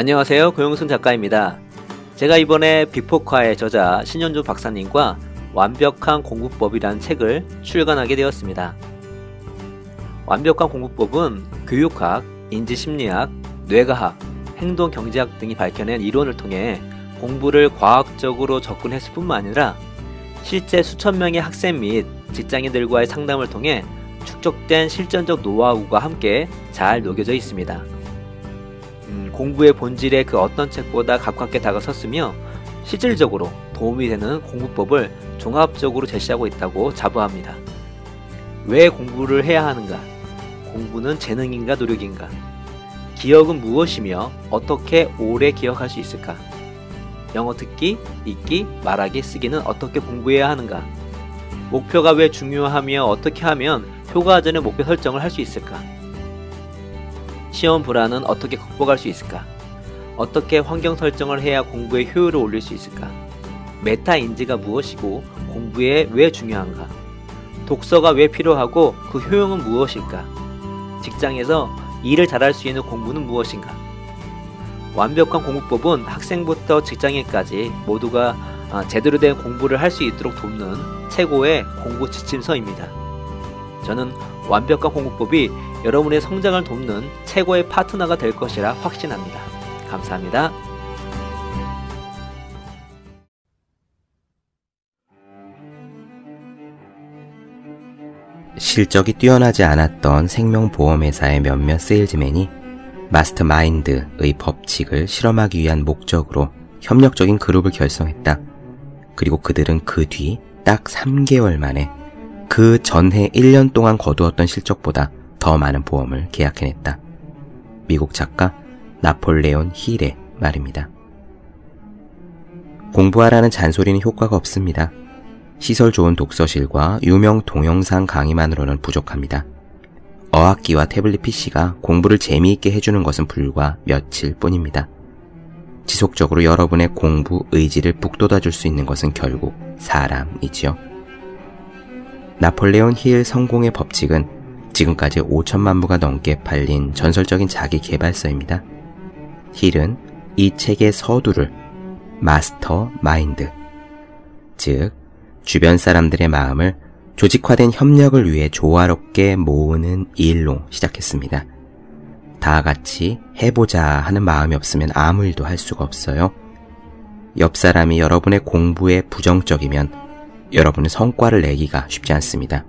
안녕하세요. 고용순 작가입니다. 제가 이번에 비포카의 저자 신현주 박사님과 완벽한 공부법이라는 책을 출간하게 되었습니다. 완벽한 공부법은 교육학, 인지심리학, 뇌과학, 행동경제학 등이 밝혀낸 이론을 통해 공부를 과학적으로 접근했을 뿐만 아니라 실제 수천 명의 학생 및 직장인들과의 상담을 통해 축적된 실전적 노하우가 함께 잘 녹여져 있습니다. 음, 공부의 본질에 그 어떤 책보다 가깝게 다가섰으며 실질적으로 도움이 되는 공부법을 종합적으로 제시하고 있다고 자부합니다. 왜 공부를 해야 하는가? 공부는 재능인가 노력인가? 기억은 무엇이며 어떻게 오래 기억할 수 있을까? 영어 듣기, 읽기, 말하기, 쓰기는 어떻게 공부해야 하는가? 목표가 왜 중요하며 어떻게 하면 효과적인 목표 설정을 할 수 있을까? 시험 불안은 어떻게 극복할 수 있을까? 어떻게 환경 설정을 해야 공부의 효율을 올릴 수 있을까? 메타 인지가 무엇이고 공부에 왜 중요한가? 독서가 왜 필요하고 그 효용은 무엇일까? 직장에서 일을 잘할 수 있는 공부는 무엇인가? 완벽한 공부법은 학생부터 직장인까지 모두가 아, 제대로 된 공부를 할 수 있도록 돕는 최고의 공부 지침서입니다. 저는 완벽한 공부법이 여러분의 성장을 돕는 최고의 파트너가 될 것이라 확신합니다. 감사합니다. 실적이 뛰어나지 않았던 생명보험회사의 몇몇 세일즈맨이 마스터마인드의 법칙을 실험하기 위한 목적으로 협력적인 그룹을 결성했다. 그리고 그들은 그 뒤 딱 3개월 만에 그 전해 1년 동안 거두었던 실적보다 더 많은 보험을 계약해냈다. 미국 작가 나폴레온 힐의 말입니다. 공부하라는 잔소리는 효과가 없습니다. 시설 좋은 독서실과 유명 동영상 강의만으로는 부족합니다. 어학기와 태블릿 PC가 공부를 재미있게 해주는 것은 불과 며칠 뿐입니다. 지속적으로 여러분의 공부 의지를 북돋아줄 수 있는 것은 결국 사람이지요. 나폴레온 힐 성공의 법칙은 지금까지 5천만 부가 넘게 팔린 전설적인 자기 개발서입니다. 힐은 이 책의 서두를 마스터 마인드, 즉 주변 사람들의 마음을 조직화된 협력을 위해 조화롭게 모으는 일로 시작했습니다. 다 같이 해보자 하는 마음이 없으면 아무 일도 할 수가 없어요. 옆 사람이 여러분의 공부에 부정적이면 여러분의 성과를 내기가 쉽지 않습니다.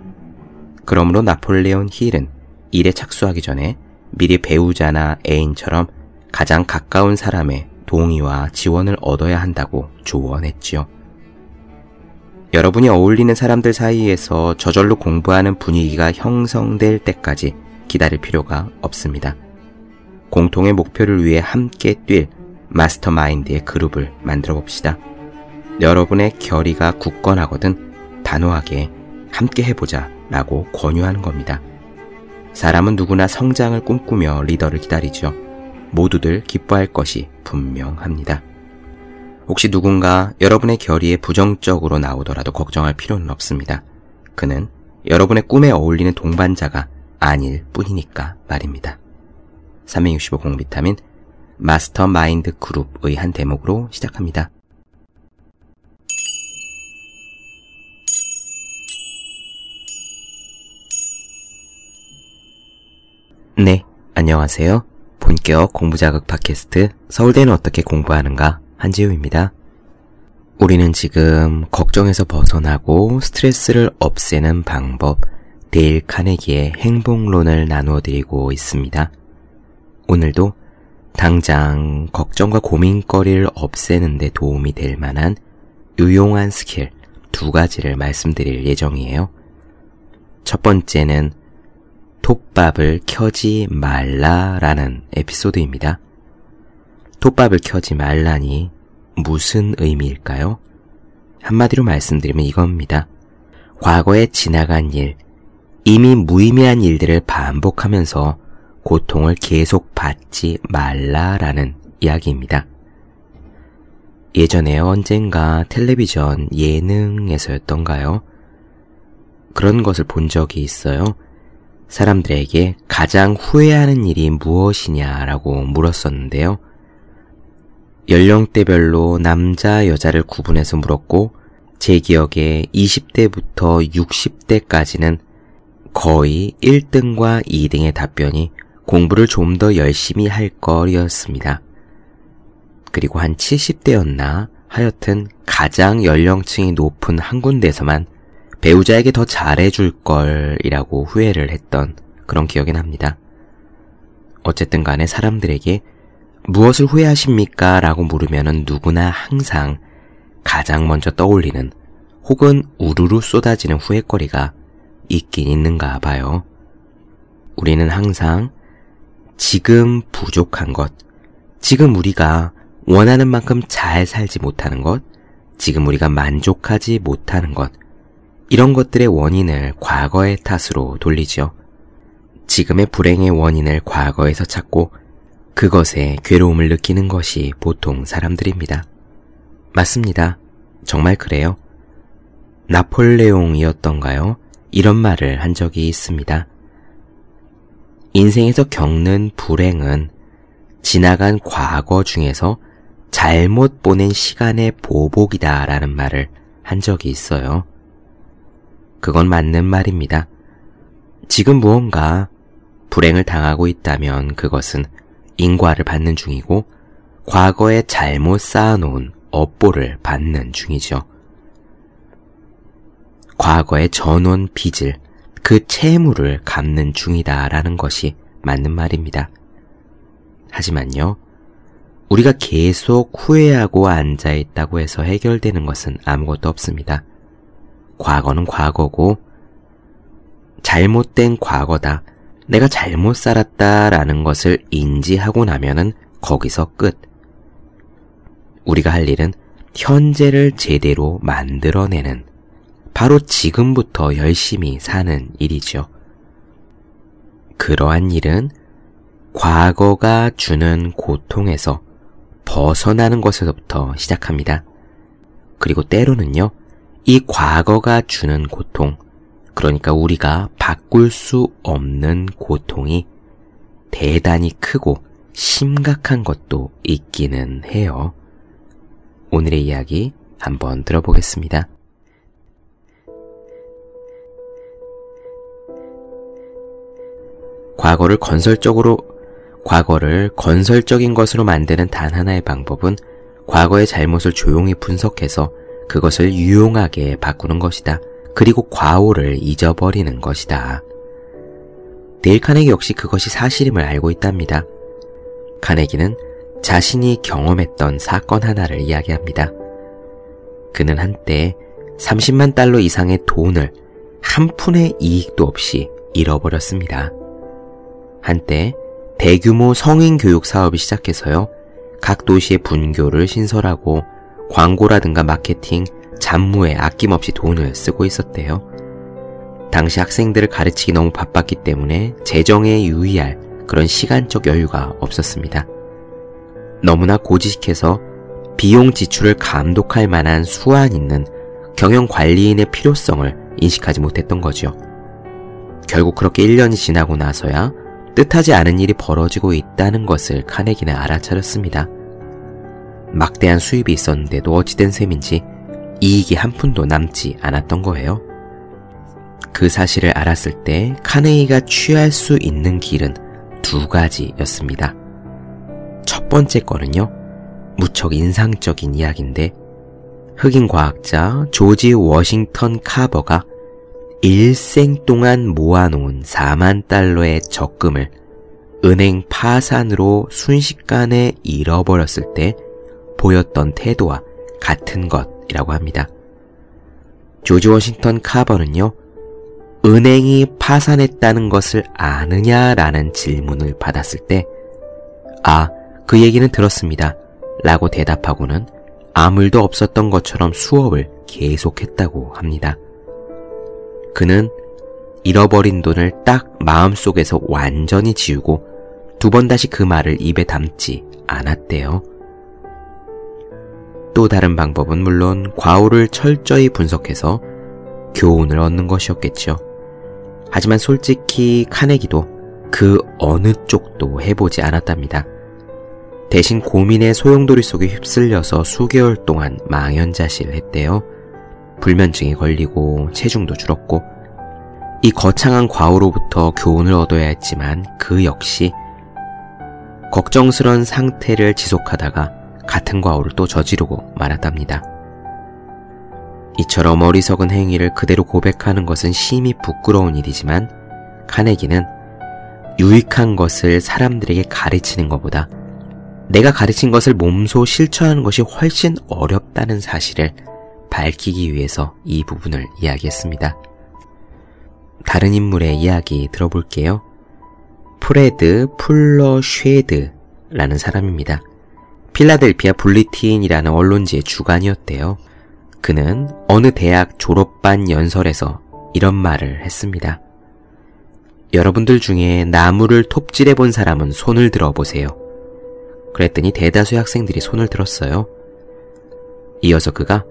그러므로 나폴레온 힐은 일에 착수하기 전에 미리 배우자나 애인처럼 가장 가까운 사람의 동의와 지원을 얻어야 한다고 조언했지요. 여러분이 어울리는 사람들 사이에서 저절로 공부하는 분위기가 형성될 때까지 기다릴 필요가 없습니다. 공통의 목표를 위해 함께 뛸 마스터 마인드의 그룹을 만들어 봅시다. 여러분의 결의가 굳건하거든 단호하게 함께 해보자 라고 권유하는 겁니다. 사람은 누구나 성장을 꿈꾸며 리더를 기다리죠. 모두들 기뻐할 것이 분명합니다. 혹시 누군가 여러분의 결의에 부정적으로 나오더라도 걱정할 필요는 없습니다. 그는 여러분의 꿈에 어울리는 동반자가 아닐 뿐이니까 말입니다. 365 공비타민 마스터 마인드 그룹의 한 대목으로 시작합니다. 네, 안녕하세요. 본격 공부자극 팟캐스트 서울대는 어떻게 공부하는가 한지우입니다. 우리는 지금 걱정에서 벗어나고 스트레스를 없애는 방법 데일 카네기의 행복론을 나누어 드리고 있습니다. 오늘도 당장 걱정과 고민거리를 없애는데 도움이 될 만한 유용한 스킬 두 가지를 말씀드릴 예정이에요. 첫 번째는 톱밥을 켜지 말라라는 에피소드입니다. 톱밥을 켜지 말라니 무슨 의미일까요? 한마디로 말씀드리면 이겁니다. 과거에 지나간 일, 이미 무의미한 일들을 반복하면서 고통을 계속 받지 말라라는 이야기입니다. 예전에 언젠가 텔레비전 예능에서였던가요? 그런 것을 본 적이 있어요. 사람들에게 가장 후회하는 일이 무엇이냐라고 물었었는데요. 연령대별로 남자, 여자를 구분해서 물었고, 제 기억에 20대부터 60대까지는 거의 1등과 2등의 답변이 공부를 좀 더 열심히 할 걸이었습니다. 그리고 한 70대였나 하여튼 가장 연령층이 높은 한 군데에서만 배우자에게 더 잘해줄 걸이라고 후회를 했던 그런 기억이 납니다. 어쨌든 간에 사람들에게 무엇을 후회하십니까? 라고 물으면 누구나 항상 가장 먼저 떠올리는 혹은 우르르 쏟아지는 후회거리가 있긴 있는가 봐요. 우리는 항상 지금 부족한 것, 지금 우리가 원하는 만큼 잘 살지 못하는 것, 지금 우리가 만족하지 못하는 것, 이런 것들의 원인을 과거의 탓으로 돌리죠. 지금의 불행의 원인을 과거에서 찾고 그것에 괴로움을 느끼는 것이 보통 사람들입니다. 맞습니다. 정말 그래요. 나폴레옹이었던가요? 이런 말을 한 적이 있습니다. 인생에서 겪는 불행은 지나간 과거 중에서 잘못 보낸 시간의 보복이다 라는 말을 한 적이 있어요. 그건 맞는 말입니다. 지금 무언가 불행을 당하고 있다면 그것은 인과를 받는 중이고 과거에 잘못 쌓아놓은 업보를 받는 중이죠. 과거에 져놓은 빚을 그 채무를 갚는 중이다라는 것이 맞는 말입니다. 하지만요, 우리가 계속 후회하고 앉아있다고 해서 해결되는 것은 아무것도 없습니다. 과거는 과거고, 잘못된 과거다. 내가 잘못 살았다라는 것을 인지하고 나면은 거기서 끝. 우리가 할 일은 현재를 제대로 만들어내는 바로 지금부터 열심히 사는 일이죠. 그러한 일은 과거가 주는 고통에서 벗어나는 것에서부터 시작합니다. 그리고 때로는요, 이 과거가 주는 고통, 그러니까 우리가 바꿀 수 없는 고통이 대단히 크고 심각한 것도 있기는 해요. 오늘의 이야기 한번 들어보겠습니다. 과거를 건설적으로 과거를 건설적인 것으로 만드는 단 하나의 방법은 과거의 잘못을 조용히 분석해서 그것을 유용하게 바꾸는 것이다. 그리고 과오를 잊어버리는 것이다. 데일 카네기 역시 그것이 사실임을 알고 있답니다. 카네기는 자신이 경험했던 사건 하나를 이야기합니다. 그는 한때 30만 달러 이상의 돈을 한 푼의 이익도 없이 잃어버렸습니다. 한때 대규모 성인 교육 사업이 시작해서요. 각 도시의 분교를 신설하고 광고라든가 마케팅, 잡무에 아낌없이 돈을 쓰고 있었대요. 당시 학생들을 가르치기 너무 바빴기 때문에 재정에 유의할 그런 시간적 여유가 없었습니다. 너무나 고지식해서 비용 지출을 감독할 만한 수완 있는 경영 관리인의 필요성을 인식하지 못했던 거죠. 결국 그렇게 1년이 지나고 나서야 뜻하지 않은 일이 벌어지고 있다는 것을 카네기는 알아차렸습니다. 막대한 수입이 있었는데도 어찌된 셈인지 이익이 한 푼도 남지 않았던 거예요. 그 사실을 알았을 때 카네이가 취할 수 있는 길은 두 가지였습니다. 첫 번째 거는요, 무척 인상적인 이야기인데, 흑인 과학자 조지 워싱턴 카버가 일생 동안 모아놓은 4만 달러의 적금을 은행 파산으로 순식간에 잃어버렸을 때 보였던 태도와 같은 것이라고 합니다. 조지 워싱턴 카버는요, 은행이 파산했다는 것을 아느냐라는 질문을 받았을 때, 아, 그 얘기는 들었습니다. 라고 대답하고는 아무 일도 없었던 것처럼 수업을 계속했다고 합니다. 그는 잃어버린 돈을 딱 마음속에서 완전히 지우고 두 번 다시 그 말을 입에 담지 않았대요. 또 다른 방법은 물론 과오를 철저히 분석해서 교훈을 얻는 것이었겠죠. 하지만 솔직히 카네기도 그 어느 쪽도 해보지 않았답니다. 대신 고민의 소용돌이 속에 휩쓸려서 수개월 동안 망연자실 했대요. 불면증이 걸리고 체중도 줄었고 이 거창한 과오로부터 교훈을 얻어야 했지만 그 역시 걱정스런 상태를 지속하다가 같은 과오를 또 저지르고 말았답니다. 이처럼 어리석은 행위를 그대로 고백하는 것은 심히 부끄러운 일이지만 카네기는 유익한 것을 사람들에게 가르치는 것보다 내가 가르친 것을 몸소 실천하는 것이 훨씬 어렵다는 사실을 밝히기 위해서 이 부분을 이야기했습니다. 다른 인물의 이야기 들어볼게요. 프레드 풀러 쉐드라는 사람입니다. 필라델피아 불리틴이라는 언론지의 주간이었대요. 그는 어느 대학 졸업반 연설에서 이런 말을 했습니다. 여러분들 중에 나무를 톱질해 본 사람은 손을 들어 보세요. 그랬더니 대다수의 학생들이 손을 들었어요. 이어서 그가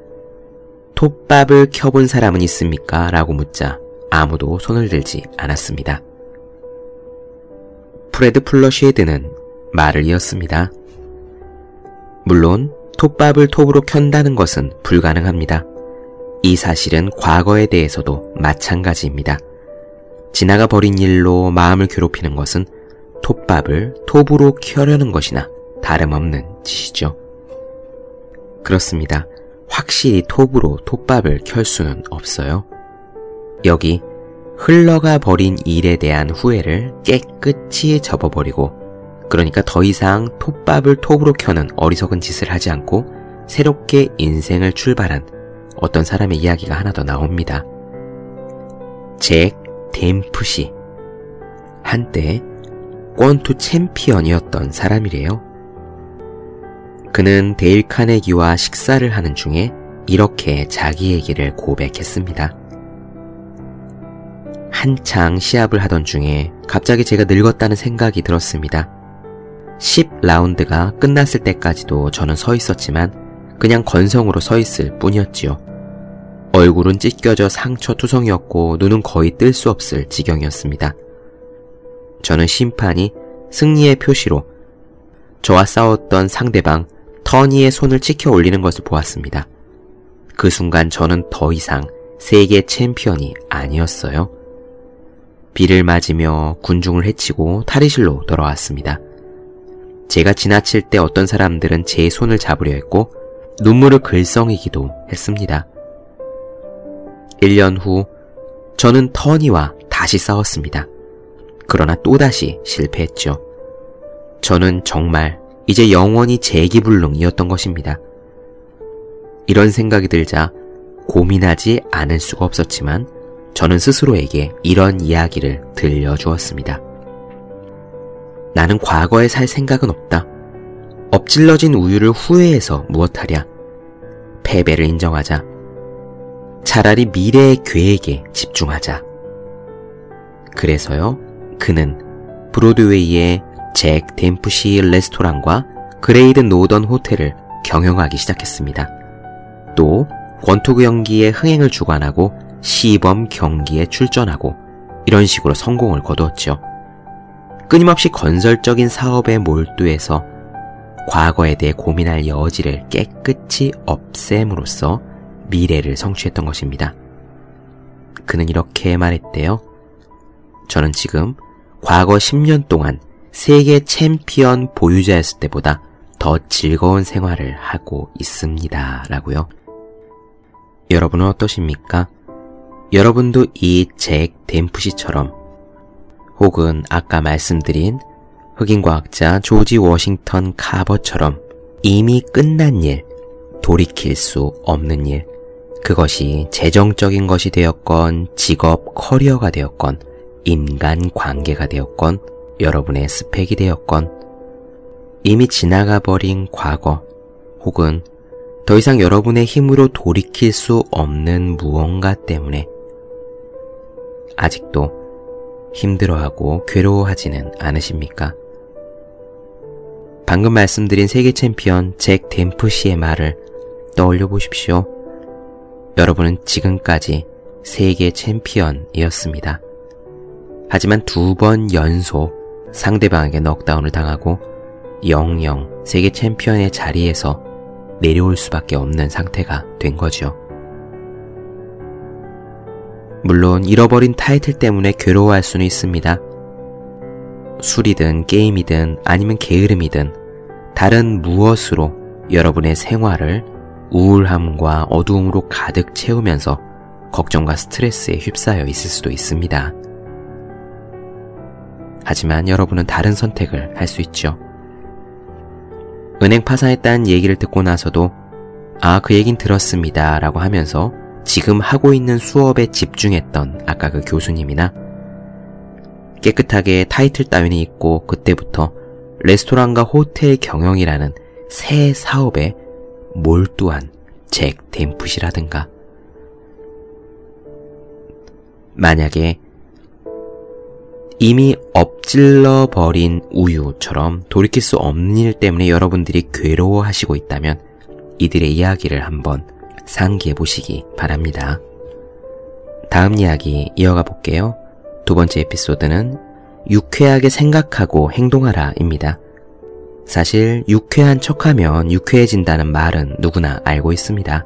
톱밥을 켜본 사람은 있습니까? 라고 묻자 아무도 손을 들지 않았습니다. 프레드 풀러 쉐드는 말을 이었습니다. 물론 톱밥을 톱으로 켠다는 것은 불가능합니다. 이 사실은 과거에 대해서도 마찬가지입니다. 지나가 버린 일로 마음을 괴롭히는 것은 톱밥을 톱으로 켜려는 것이나 다름없는 짓이죠. 그렇습니다. 확실히 톱으로 톱밥을 켤 수는 없어요. 여기 흘러가 버린 일에 대한 후회를 깨끗이 접어버리고 그러니까 더 이상 톱밥을 톱으로 켜는 어리석은 짓을 하지 않고 새롭게 인생을 출발한 어떤 사람의 이야기가 하나 더 나옵니다. 잭 댐프시. 한때 권투 챔피언이었던 사람이래요. 그는 데일 카네기와 식사를 하는 중에 이렇게 자기 얘기를 고백했습니다. 한창 시합을 하던 중에 갑자기 제가 늙었다는 생각이 들었습니다. 10라운드가 끝났을 때까지도 저는 서 있었지만 그냥 건성으로 서 있을 뿐이었지요. 얼굴은 찢겨져 상처 투성이었고 눈은 거의 뜰 수 없을 지경이었습니다. 저는 심판이 승리의 표시로 저와 싸웠던 상대방 터니의 손을 치켜 올리는 것을 보았습니다. 그 순간 저는 더 이상 세계 챔피언이 아니었어요. 비를 맞으며 군중을 해치고 탈의실로 돌아왔습니다. 제가 지나칠 때 어떤 사람들은 제 손을 잡으려 했고 눈물을 글썽이기도 했습니다. 1년 후 저는 터니와 다시 싸웠습니다. 그러나 또다시 실패했죠. 저는 정말 이제 영원히 재기불능이었던 것입니다. 이런 생각이 들자 고민하지 않을 수가 없었지만 저는 스스로에게 이런 이야기를 들려주었습니다. 나는 과거에 살 생각은 없다. 엎질러진 우유를 후회해서 무엇하랴. 패배를 인정하자. 차라리 미래의 계획에 집중하자. 그래서요, 그는 브로드웨이의 잭 뎀프시 레스토랑과 그레이트 노던 호텔을 경영하기 시작했습니다. 또 권투 경기의 흥행을 주관하고 시범 경기에 출전하고 이런 식으로 성공을 거두었죠. 끊임없이 건설적인 사업에 몰두해서 과거에 대해 고민할 여지를 깨끗이 없앰으로써 미래를 성취했던 것입니다. 그는 이렇게 말했대요. 저는 지금 과거 10년 동안 세계 챔피언 보유자였을 때보다 더 즐거운 생활을 하고 있습니다. 라고요. 여러분은 어떠십니까? 여러분도 이 잭 댐프시처럼 혹은 아까 말씀드린 흑인 과학자 조지 워싱턴 카버처럼 이미 끝난 일, 돌이킬 수 없는 일, 그것이 재정적인 것이 되었건, 직업, 커리어가 되었건, 인간 관계가 되었건, 여러분의 스펙이 되었건, 이미 지나가 버린 과거, 혹은 더 이상 여러분의 힘으로 돌이킬 수 없는 무언가 때문에 아직도 힘들어하고 괴로워하지는 않으십니까? 방금 말씀드린 세계 챔피언 잭 댐프시의 말을 떠올려 보십시오. 여러분은 지금까지 세계 챔피언이었습니다. 하지만 두 번 연속 상대방에게 넉다운을 당하고 영영 세계 챔피언의 자리에서 내려올 수밖에 없는 상태가 된 거죠. 물론 잃어버린 타이틀 때문에 괴로워할 수는 있습니다. 술이든 게임이든 아니면 게으름이든 다른 무엇으로 여러분의 생활을 우울함과 어두움으로 가득 채우면서 걱정과 스트레스에 휩싸여 있을 수도 있습니다. 하지만 여러분은 다른 선택을 할 수 있죠. 은행 파산했다는 얘기를 듣고 나서도 아, 그 얘긴 들었습니다. 라고 하면서 지금 하고 있는 수업에 집중했던 아까 그 교수님이나 깨끗하게 타이틀 따윈이 있고 그때부터 레스토랑과 호텔 경영이라는 새 사업에 몰두한 잭 댐풋이라든가. 만약에 이미 엎질러 버린 우유처럼 돌이킬 수 없는 일 때문에 여러분들이 괴로워하시고 있다면 이들의 이야기를 한번 상기해 보시기 바랍니다. 다음 이야기 이어가 볼게요. 두 번째 에피소드는 유쾌하게 생각하고 행동하라입니다. 사실 유쾌한 척하면 유쾌해진다는 말은 누구나 알고 있습니다.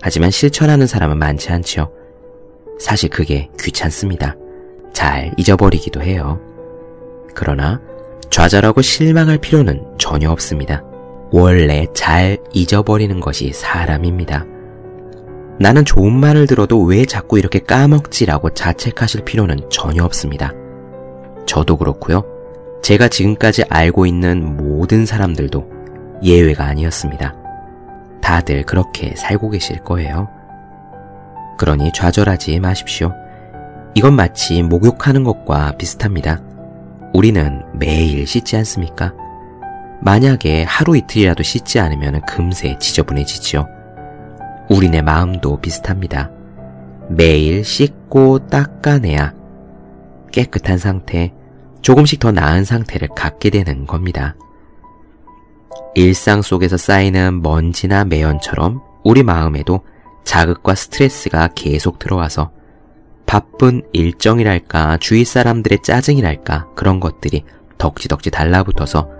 하지만 실천하는 사람은 많지 않죠. 사실 그게 귀찮습니다. 잘 잊어버리기도 해요. 그러나 좌절하고 실망할 필요는 전혀 없습니다. 원래 잘 잊어버리는 것이 사람입니다. 나는 좋은 말을 들어도 왜 자꾸 이렇게 까먹지라고 자책하실 필요는 전혀 없습니다. 저도 그렇고요. 제가 지금까지 알고 있는 모든 사람들도 예외가 아니었습니다. 다들 그렇게 살고 계실 거예요. 그러니 좌절하지 마십시오. 이건 마치 목욕하는 것과 비슷합니다. 우리는 매일 씻지 않습니까? 만약에 하루 이틀이라도 씻지 않으면 금세 지저분해지지요. 우리네 마음도 비슷합니다. 매일 씻고 닦아내야 깨끗한 상태, 조금씩 더 나은 상태를 갖게 되는 겁니다. 일상 속에서 쌓이는 먼지나 매연처럼 우리 마음에도 자극과 스트레스가 계속 들어와서 바쁜 일정이랄까 주위 사람들의 짜증이랄까 그런 것들이 덕지덕지 달라붙어서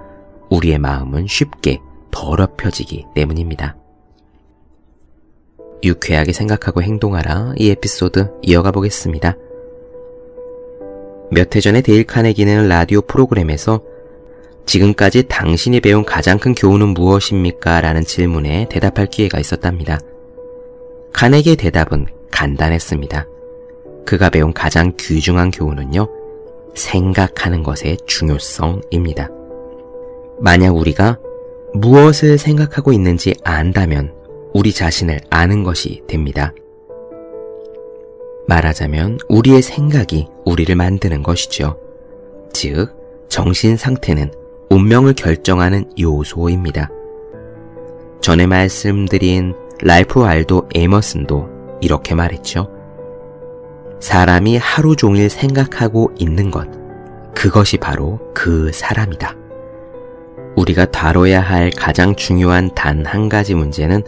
우리의 마음은 쉽게 더럽혀지기 때문입니다. 유쾌하게 생각하고 행동하라 이 에피소드 이어가 보겠습니다. 몇 해 전에 데일 카네기는 라디오 프로그램에서 지금까지 당신이 배운 가장 큰 교훈은 무엇입니까? 라는 질문에 대답할 기회가 있었답니다. 카네기의 대답은 간단했습니다. 그가 배운 가장 귀중한 교훈은요, 생각하는 것의 중요성입니다. 만약 우리가 무엇을 생각하고 있는지 안다면 우리 자신을 아는 것이 됩니다. 말하자면 우리의 생각이 우리를 만드는 것이죠. 즉, 정신 상태는 운명을 결정하는 요소입니다. 전에 말씀드린 라이프 알도 에머슨도 이렇게 말했죠. 사람이 하루 종일 생각하고 있는 것, 그것이 바로 그 사람이다. 우리가 다뤄야 할 가장 중요한 단 한 가지 문제는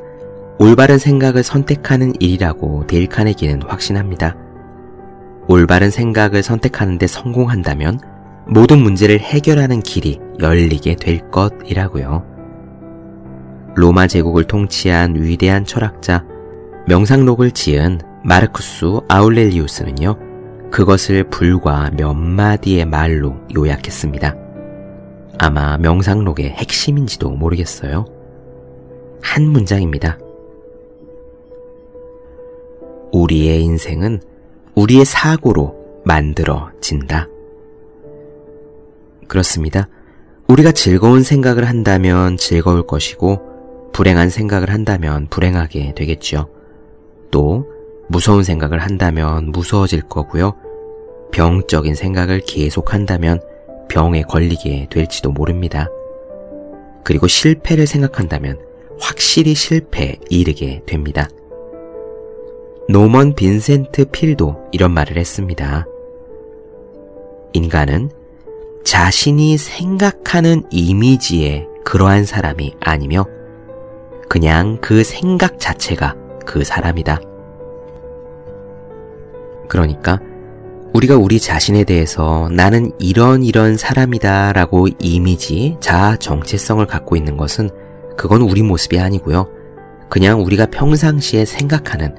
올바른 생각을 선택하는 일이라고 데일 카네기는 확신합니다. 올바른 생각을 선택하는데 성공한다면 모든 문제를 해결하는 길이 열리게 될 것이라고요. 로마 제국을 통치한 위대한 철학자 명상록을 지은 마르쿠스 아울렐리우스는요, 그것을 불과 몇 마디의 말로 요약했습니다. 아마 명상록의 핵심인지도 모르겠어요. 한 문장입니다. 우리의 인생은 우리의 사고로 만들어진다. 그렇습니다. 우리가 즐거운 생각을 한다면 즐거울 것이고, 불행한 생각을 한다면 불행하게 되겠죠. 또, 무서운 생각을 한다면 무서워질 거고요. 병적인 생각을 계속한다면 병에 걸리게 될지도 모릅니다. 그리고 실패를 생각한다면 확실히 실패에 이르게 됩니다. 노먼 빈센트 필도 이런 말을 했습니다. 인간은 자신이 생각하는 이미지의 그러한 사람이 아니며 그냥 그 생각 자체가 그 사람이다. 그러니까 우리가 우리 자신에 대해서 나는 이런 이런 사람이다 라고 이미지, 자아 정체성을 갖고 있는 것은 그건 우리 모습이 아니고요. 그냥 우리가 평상시에 생각하는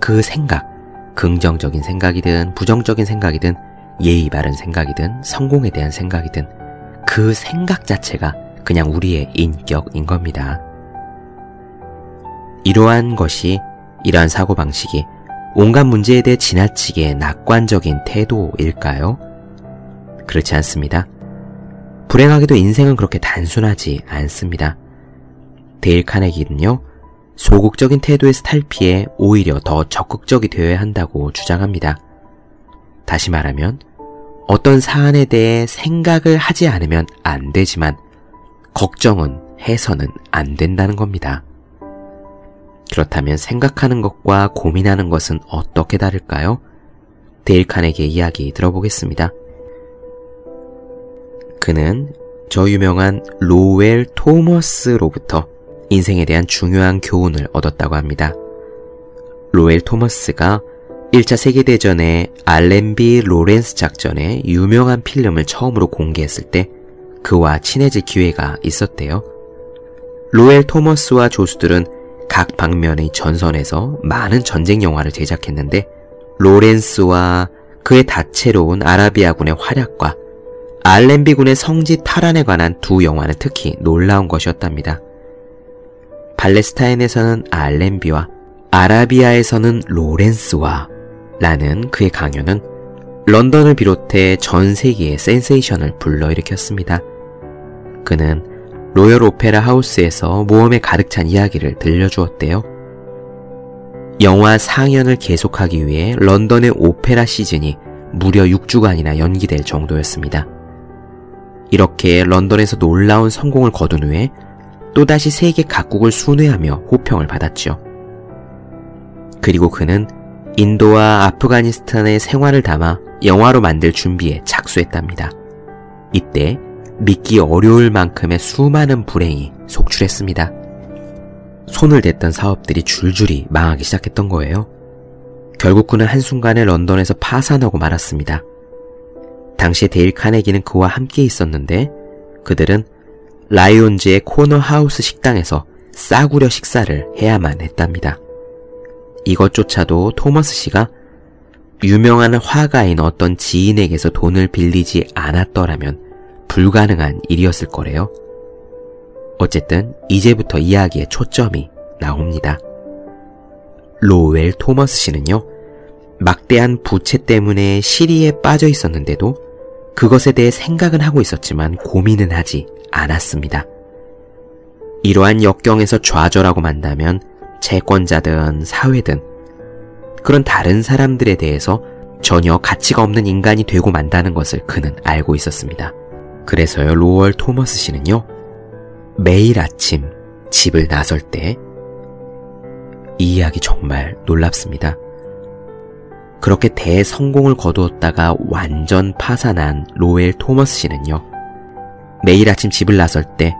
그 생각, 긍정적인 생각이든 부정적인 생각이든 예의 바른 생각이든 성공에 대한 생각이든 그 생각 자체가 그냥 우리의 인격인 겁니다. 이러한 것이 이러한 사고방식이 온갖 문제에 대해 지나치게 낙관적인 태도일까요? 그렇지 않습니다. 불행하게도 인생은 그렇게 단순하지 않습니다. 데일 카네기는요, 소극적인 태도에서 탈피해 오히려 더 적극적이 되어야 한다고 주장합니다. 다시 말하면, 어떤 사안에 대해 생각을 하지 않으면 안 되지만, 걱정은 해서는 안 된다는 겁니다. 그렇다면 생각하는 것과 고민하는 것은 어떻게 다를까요? 데일 카네기 이야기 들어보겠습니다. 그는 저 유명한 로웰 토머스로부터 인생에 대한 중요한 교훈을 얻었다고 합니다. 로웰 토머스가 1차 세계대전의 알렌비 로렌스 작전의 유명한 필름을 처음으로 공개했을 때 그와 친해질 기회가 있었대요. 로웰 토머스와 조수들은 각 방면의 전선에서 많은 전쟁 영화를 제작했는데 로렌스와 그의 다채로운 아라비아군의 활약과 알렌비군의 성지 탈환에 관한 두 영화는 특히 놀라운 것이었답니다. 팔레스타인에서는 알렌비와 아라비아에서는 로렌스와 라는 그의 강연은 런던을 비롯해 전 세계의 센세이션을 불러일으켰습니다. 그는 로열 오페라 하우스에서 모험에 가득 찬 이야기를 들려주었대요. 영화 상연을 계속하기 위해 런던의 오페라 시즌이 무려 6주간이나 연기될 정도였습니다. 이렇게 런던에서 놀라운 성공을 거둔 후에 또다시 세계 각국을 순회하며 호평을 받았죠. 그리고 그는 인도와 아프가니스탄의 생활을 담아 영화로 만들 준비에 착수했답니다. 이때 믿기 어려울 만큼의 수많은 불행이 속출했습니다. 손을 댔던 사업들이 줄줄이 망하기 시작했던 거예요. 결국 그는 한순간에 런던에서 파산하고 말았습니다. 당시에 데일 카네기는 그와 함께 있었는데 그들은 라이온즈의 코너 하우스 식당에서 싸구려 식사를 해야만 했답니다. 이것조차도 토머스 씨가 유명한 화가인 어떤 지인에게서 돈을 빌리지 않았더라면 불가능한 일이었을 거래요. 어쨌든 이제부터 이야기의 초점이 나옵니다. 로웰 토머스 씨는요, 막대한 부채 때문에 시리에 빠져 있었는데도 그것에 대해 생각은 하고 있었지만 고민은 하지 않았습니다. 이러한 역경에서 좌절하고 만다면 채권자든 사회든 그런 다른 사람들에 대해서 전혀 가치가 없는 인간이 되고 만다는 것을 그는 알고 있었습니다. 그래서요, 로웰 토머스 씨는요, 매일 아침 집을 나설 때, 이 이야기 정말 놀랍습니다. 그렇게 대성공을 거두었다가 완전 파산한 로웰 토머스 씨는요, 매일 아침 집을 나설 때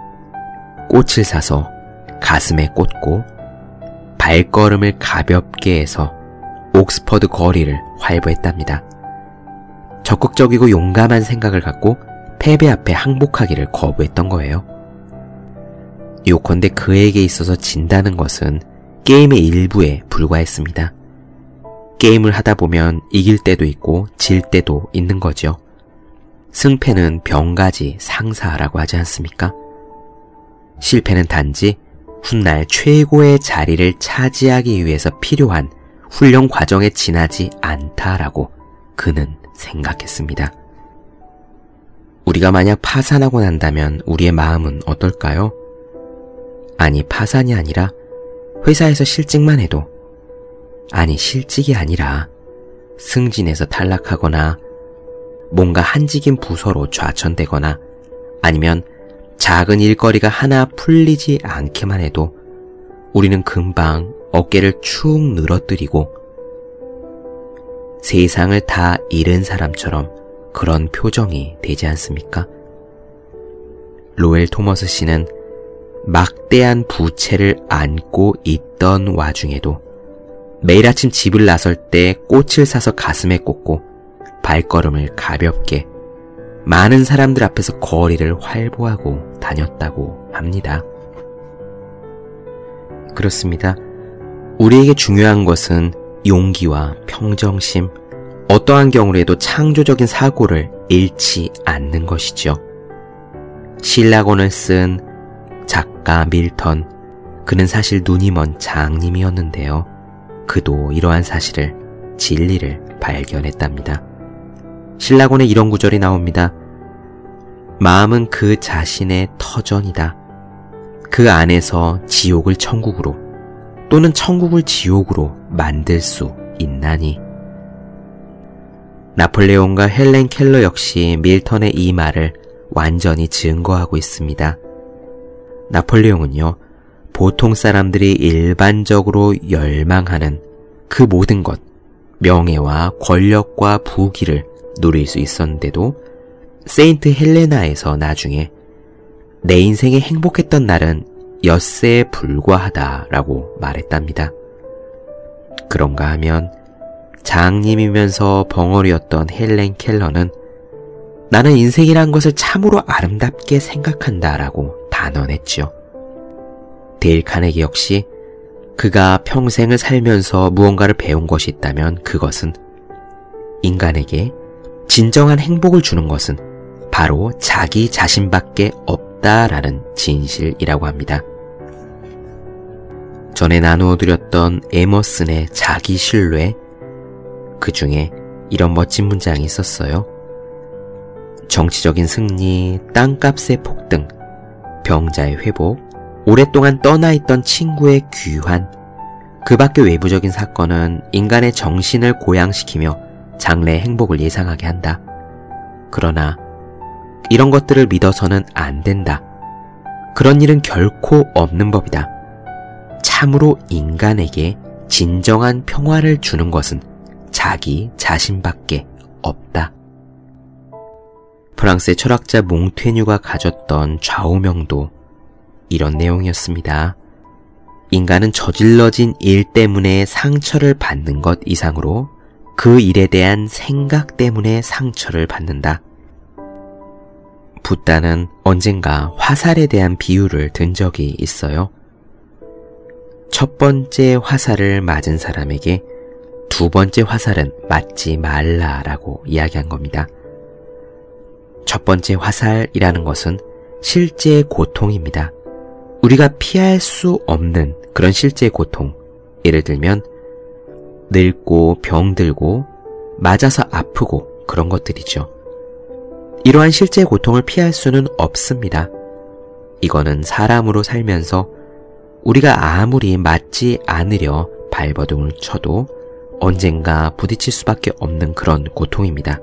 꽃을 사서 가슴에 꽂고 발걸음을 가볍게 해서 옥스퍼드 거리를 활보했답니다. 적극적이고 용감한 생각을 갖고 패배 앞에 항복하기를 거부했던 거예요. 요컨대 그에게 있어서 진다는 것은 게임의 일부에 불과했습니다. 게임을 하다 보면 이길 때도 있고 질 때도 있는 거죠. 승패는 병가지 상사라고 하지 않습니까? 실패는 단지 훗날 최고의 자리를 차지하기 위해서 필요한 훈련 과정에 지나지 않다라고 그는 생각했습니다. 우리가 만약 파산하고 난다면 우리의 마음은 어떨까요? 아니, 파산이 아니라 회사에서 실직만 해도, 아니, 실직이 아니라 승진해서 탈락하거나 뭔가 한직인 부서로 좌천되거나 아니면 작은 일거리가 하나 풀리지 않게만 해도 우리는 금방 어깨를 축 늘어뜨리고 세상을 다 잃은 사람처럼 그런 표정이 되지 않습니까? 로엘 토머스 씨는 막대한 부채를 안고 있던 와중에도 매일 아침 집을 나설 때 꽃을 사서 가슴에 꽂고 발걸음을 가볍게 많은 사람들 앞에서 거리를 활보하고 다녔다고 합니다. 그렇습니다. 우리에게 중요한 것은 용기와 평정심, 어떠한 경우라도 창조적인 사고를 잃지 않는 것이죠. 신라곤을 쓴 작가 밀턴, 그는 사실 눈이 먼 장님이었는데요. 그도 이러한 사실을, 진리를 발견했답니다. 신라곤에 이런 구절이 나옵니다. 마음은 그 자신의 터전이다. 그 안에서 지옥을 천국으로 또는 천국을 지옥으로 만들 수 있나니. 나폴레온과 헬렌 켈러 역시 밀턴의 이 말을 완전히 증거하고 있습니다. 나폴레옹은요, 보통 사람들이 일반적으로 열망하는 그 모든 것, 명예와 권력과 부귀를 누릴 수 있었는데도 세인트 헬레나에서 나중에 내 인생에 행복했던 날은 엿새에 불과하다라고 말했답니다. 그런가 하면 장님이면서 벙어리였던 헬렌 켈러는 나는 인생이란 것을 참으로 아름답게 생각한다 라고 단언했지요. 데일 카네기 역시 그가 평생을 살면서 무언가를 배운 것이 있다면 그것은 인간에게 진정한 행복을 주는 것은 바로 자기 자신밖에 없다라는 진실이라고 합니다. 전에 나누어 드렸던 에머슨의 자기 신뢰, 그 중에 이런 멋진 문장이 있었어요. 정치적인 승리, 땅값의 폭등, 병자의 회복, 오랫동안 떠나 있던 친구의 귀환, 그 밖의 외부적인 사건은 인간의 정신을 고양시키며 장래의 행복을 예상하게 한다. 그러나 이런 것들을 믿어서는 안 된다. 그런 일은 결코 없는 법이다. 참으로 인간에게 진정한 평화를 주는 것은 자기 자신밖에 없다. 프랑스의 철학자 몽테뉴가 가졌던 좌우명도 이런 내용이었습니다. 인간은 저질러진 일 때문에 상처를 받는 것 이상으로 그 일에 대한 생각 때문에 상처를 받는다. 붓다는 언젠가 화살에 대한 비유를 든 적이 있어요. 첫 번째 화살을 맞은 사람에게 두 번째 화살은 맞지 말라라고 이야기한 겁니다. 첫 번째 화살이라는 것은 실제 고통입니다. 우리가 피할 수 없는 그런 실제 고통. 예를 들면, 늙고 병들고 맞아서 아프고 그런 것들이죠. 이러한 실제 고통을 피할 수는 없습니다. 이거는 사람으로 살면서 우리가 아무리 맞지 않으려 발버둥을 쳐도 언젠가 부딪힐 수밖에 없는 그런 고통입니다.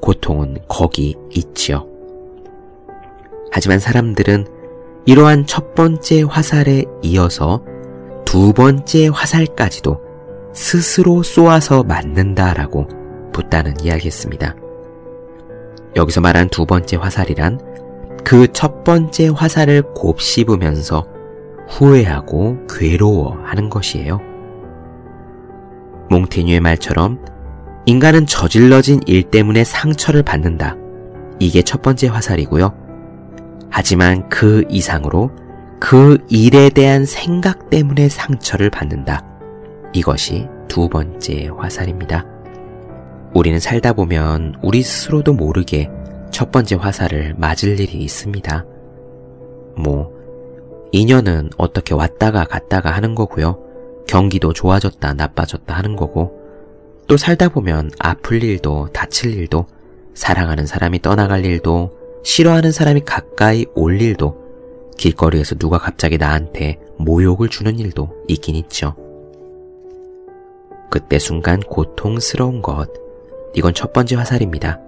고통은 거기 있지요. 하지만 사람들은 이러한 첫 번째 화살에 이어서 두 번째 화살까지도 스스로 쏘아서 맞는다라고 붓다는 이야기했습니다. 여기서 말한 두 번째 화살이란 그 첫 번째 화살을 곱씹으면서 후회하고 괴로워하는 것이에요. 몽테뉴의 말처럼 인간은 저질러진 일 때문에 상처를 받는다. 이게 첫 번째 화살이고요. 하지만 그 이상으로 그 일에 대한 생각 때문에 상처를 받는다. 이것이 두 번째 화살입니다. 우리는 살다 보면 우리 스스로도 모르게 첫 번째 화살을 맞을 일이 있습니다. 뭐, 인연은 어떻게 왔다가 갔다가 하는 거고요. 경기도 좋아졌다 나빠졌다 하는 거고, 또 살다 보면 아플 일도 다칠 일도 사랑하는 사람이 떠나갈 일도 싫어하는 사람이 가까이 올 일도 길거리에서 누가 갑자기 나한테 모욕을 주는 일도 있긴 있죠. 그때 순간 고통스러운 것, 이건 첫 번째 화살입니다.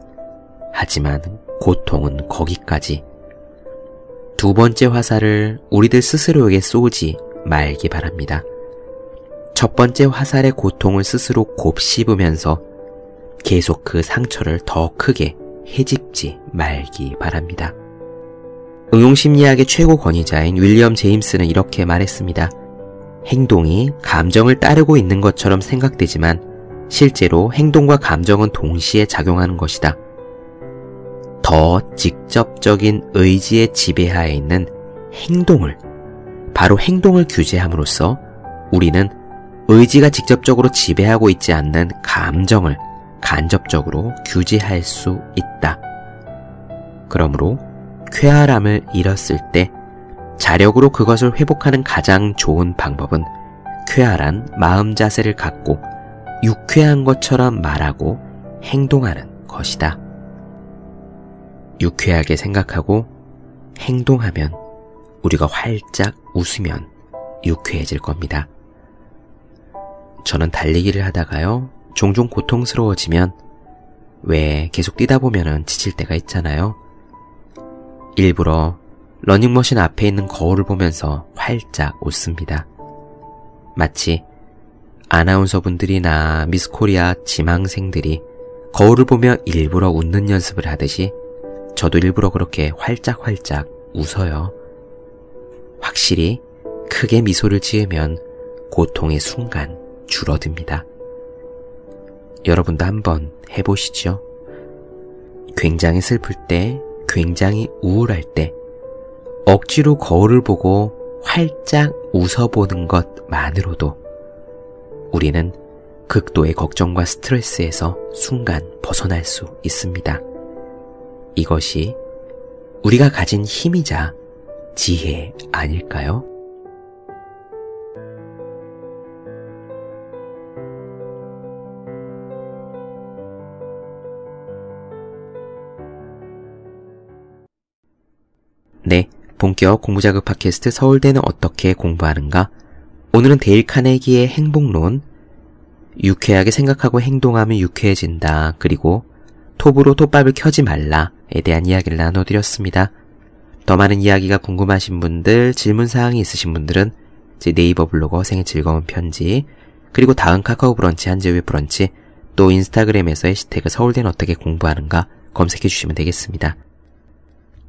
하지만 고통은 거기까지. 두 번째 화살을 우리들 스스로에게 쏘지 말기 바랍니다. 첫 번째 화살의 고통을 스스로 곱씹으면서 계속 그 상처를 더 크게 해집지 말기 바랍니다. 응용심리학의 최고 권위자인 윌리엄 제임스는 이렇게 말했습니다. 행동이 감정을 따르고 있는 것처럼 생각되지만 실제로 행동과 감정은 동시에 작용하는 것이다. 더 직접적인 의지의 지배하에 있는 행동을, 바로 행동을 규제함으로써 우리는 의지가 직접적으로 지배하고 있지 않는 감정을 간접적으로 규제할 수 있다. 그러므로 쾌활함을 잃었을 때 자력으로 그것을 회복하는 가장 좋은 방법은 쾌활한 마음 자세를 갖고 유쾌한 것처럼 말하고 행동하는 것이다. 유쾌하게 생각하고 행동하면 우리가 활짝 웃으면 유쾌해질 겁니다. 저는 달리기를 하다가요, 종종 고통스러워지면 왜 계속 뛰다 보면은 지칠 때가 있잖아요. 일부러 러닝머신 앞에 있는 거울을 보면서 활짝 웃습니다. 마치 아나운서 분들이나 미스코리아 지망생들이 거울을 보며 일부러 웃는 연습을 하듯이 저도 일부러 그렇게 활짝활짝 웃어요. 확실히 크게 미소를 지으면 고통의 순간 줄어듭니다. 여러분도 한번 해보시죠. 굉장히 슬플 때, 굉장히 우울할 때, 억지로 거울을 보고 활짝 웃어보는 것만으로도 우리는 극도의 걱정과 스트레스에서 순간 벗어날 수 있습니다. 이것이 우리가 가진 힘이자 지혜 아닐까요? 본격 공부자극 팟캐스트 서울대는 어떻게 공부하는가? 오늘은 데일 카네기의 행복론, 유쾌하게 생각하고 행동하면 유쾌해진다. 그리고 톱으로 톱밥을 켜지 말라에 대한 이야기를 나눠드렸습니다. 더 많은 이야기가 궁금하신 분들, 질문사항이 있으신 분들은 제 네이버 블로그 생의 즐거운 편지, 그리고 다음 카카오 브런치, 한재우의 브런치, 또 인스타그램에서 해시태그 서울대는 어떻게 공부하는가 검색해 주시면 되겠습니다.